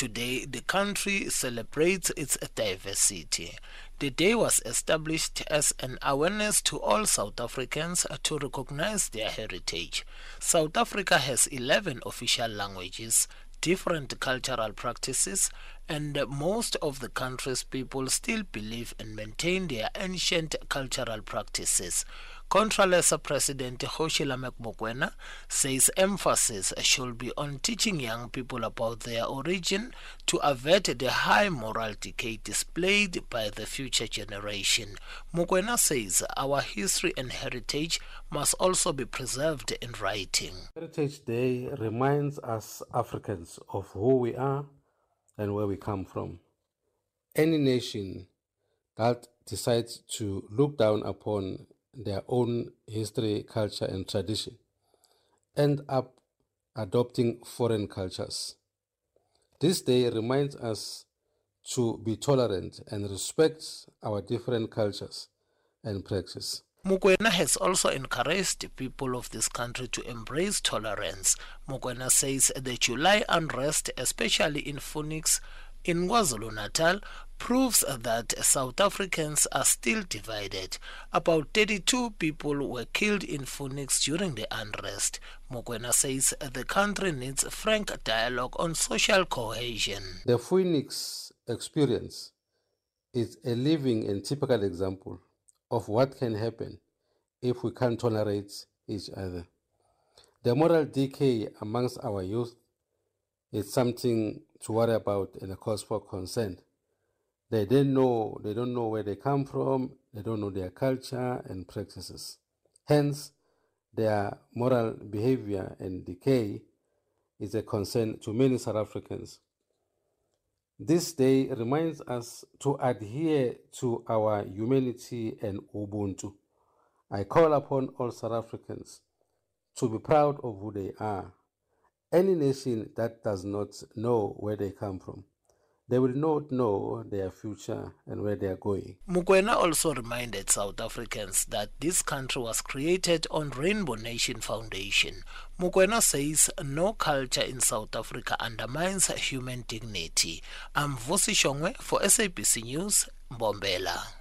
Today, the country celebrates its diversity. The day was established as an awareness to all South Africans to recognize their heritage. South Africa has 11 official languages, different cultural practices, and most of the country's people still believe and maintain their ancient cultural practices. Contralesa President Kgoshi Lamek Mokoena says emphasis should be on teaching young people about their origin to avert the high moral decay displayed by the future generation. Mokoena says our history and heritage must also be preserved in writing. Heritage Day reminds us Africans of who we are and where we come from. Any nation that decides to look down upon their own history, culture, and tradition end up adopting foreign cultures. This day reminds us to be tolerant and respect our different cultures and practices. Mokoena has also encouraged people of this country to embrace tolerance. Mokoena says the July unrest, especially in Phoenix, in KwaZulu-Natal, proves that South Africans are still divided. About 32 people were killed in Phoenix during the unrest. Mokoena says the country needs frank dialogue on social cohesion. The Phoenix experience is a living and typical example of what can happen if we can't tolerate each other. The moral decay amongst our youth is something to worry about and a cause for concern. They don't know they don't know where they come from, they don't know their culture and practices. Hence, their moral behavior and decay is a concern to many South Africans. This day reminds us to adhere to our humanity and Ubuntu. I call upon all South Africans to be proud of who they are. Any nation that does not know where they come from they will not know their future and where they are going. Mokoena also reminded South Africans that this country was created on Rainbow Nation Foundation. Mokoena says no culture in South Africa undermines human dignity. I'm Vusi Shongwe for SABC News, Mbombela.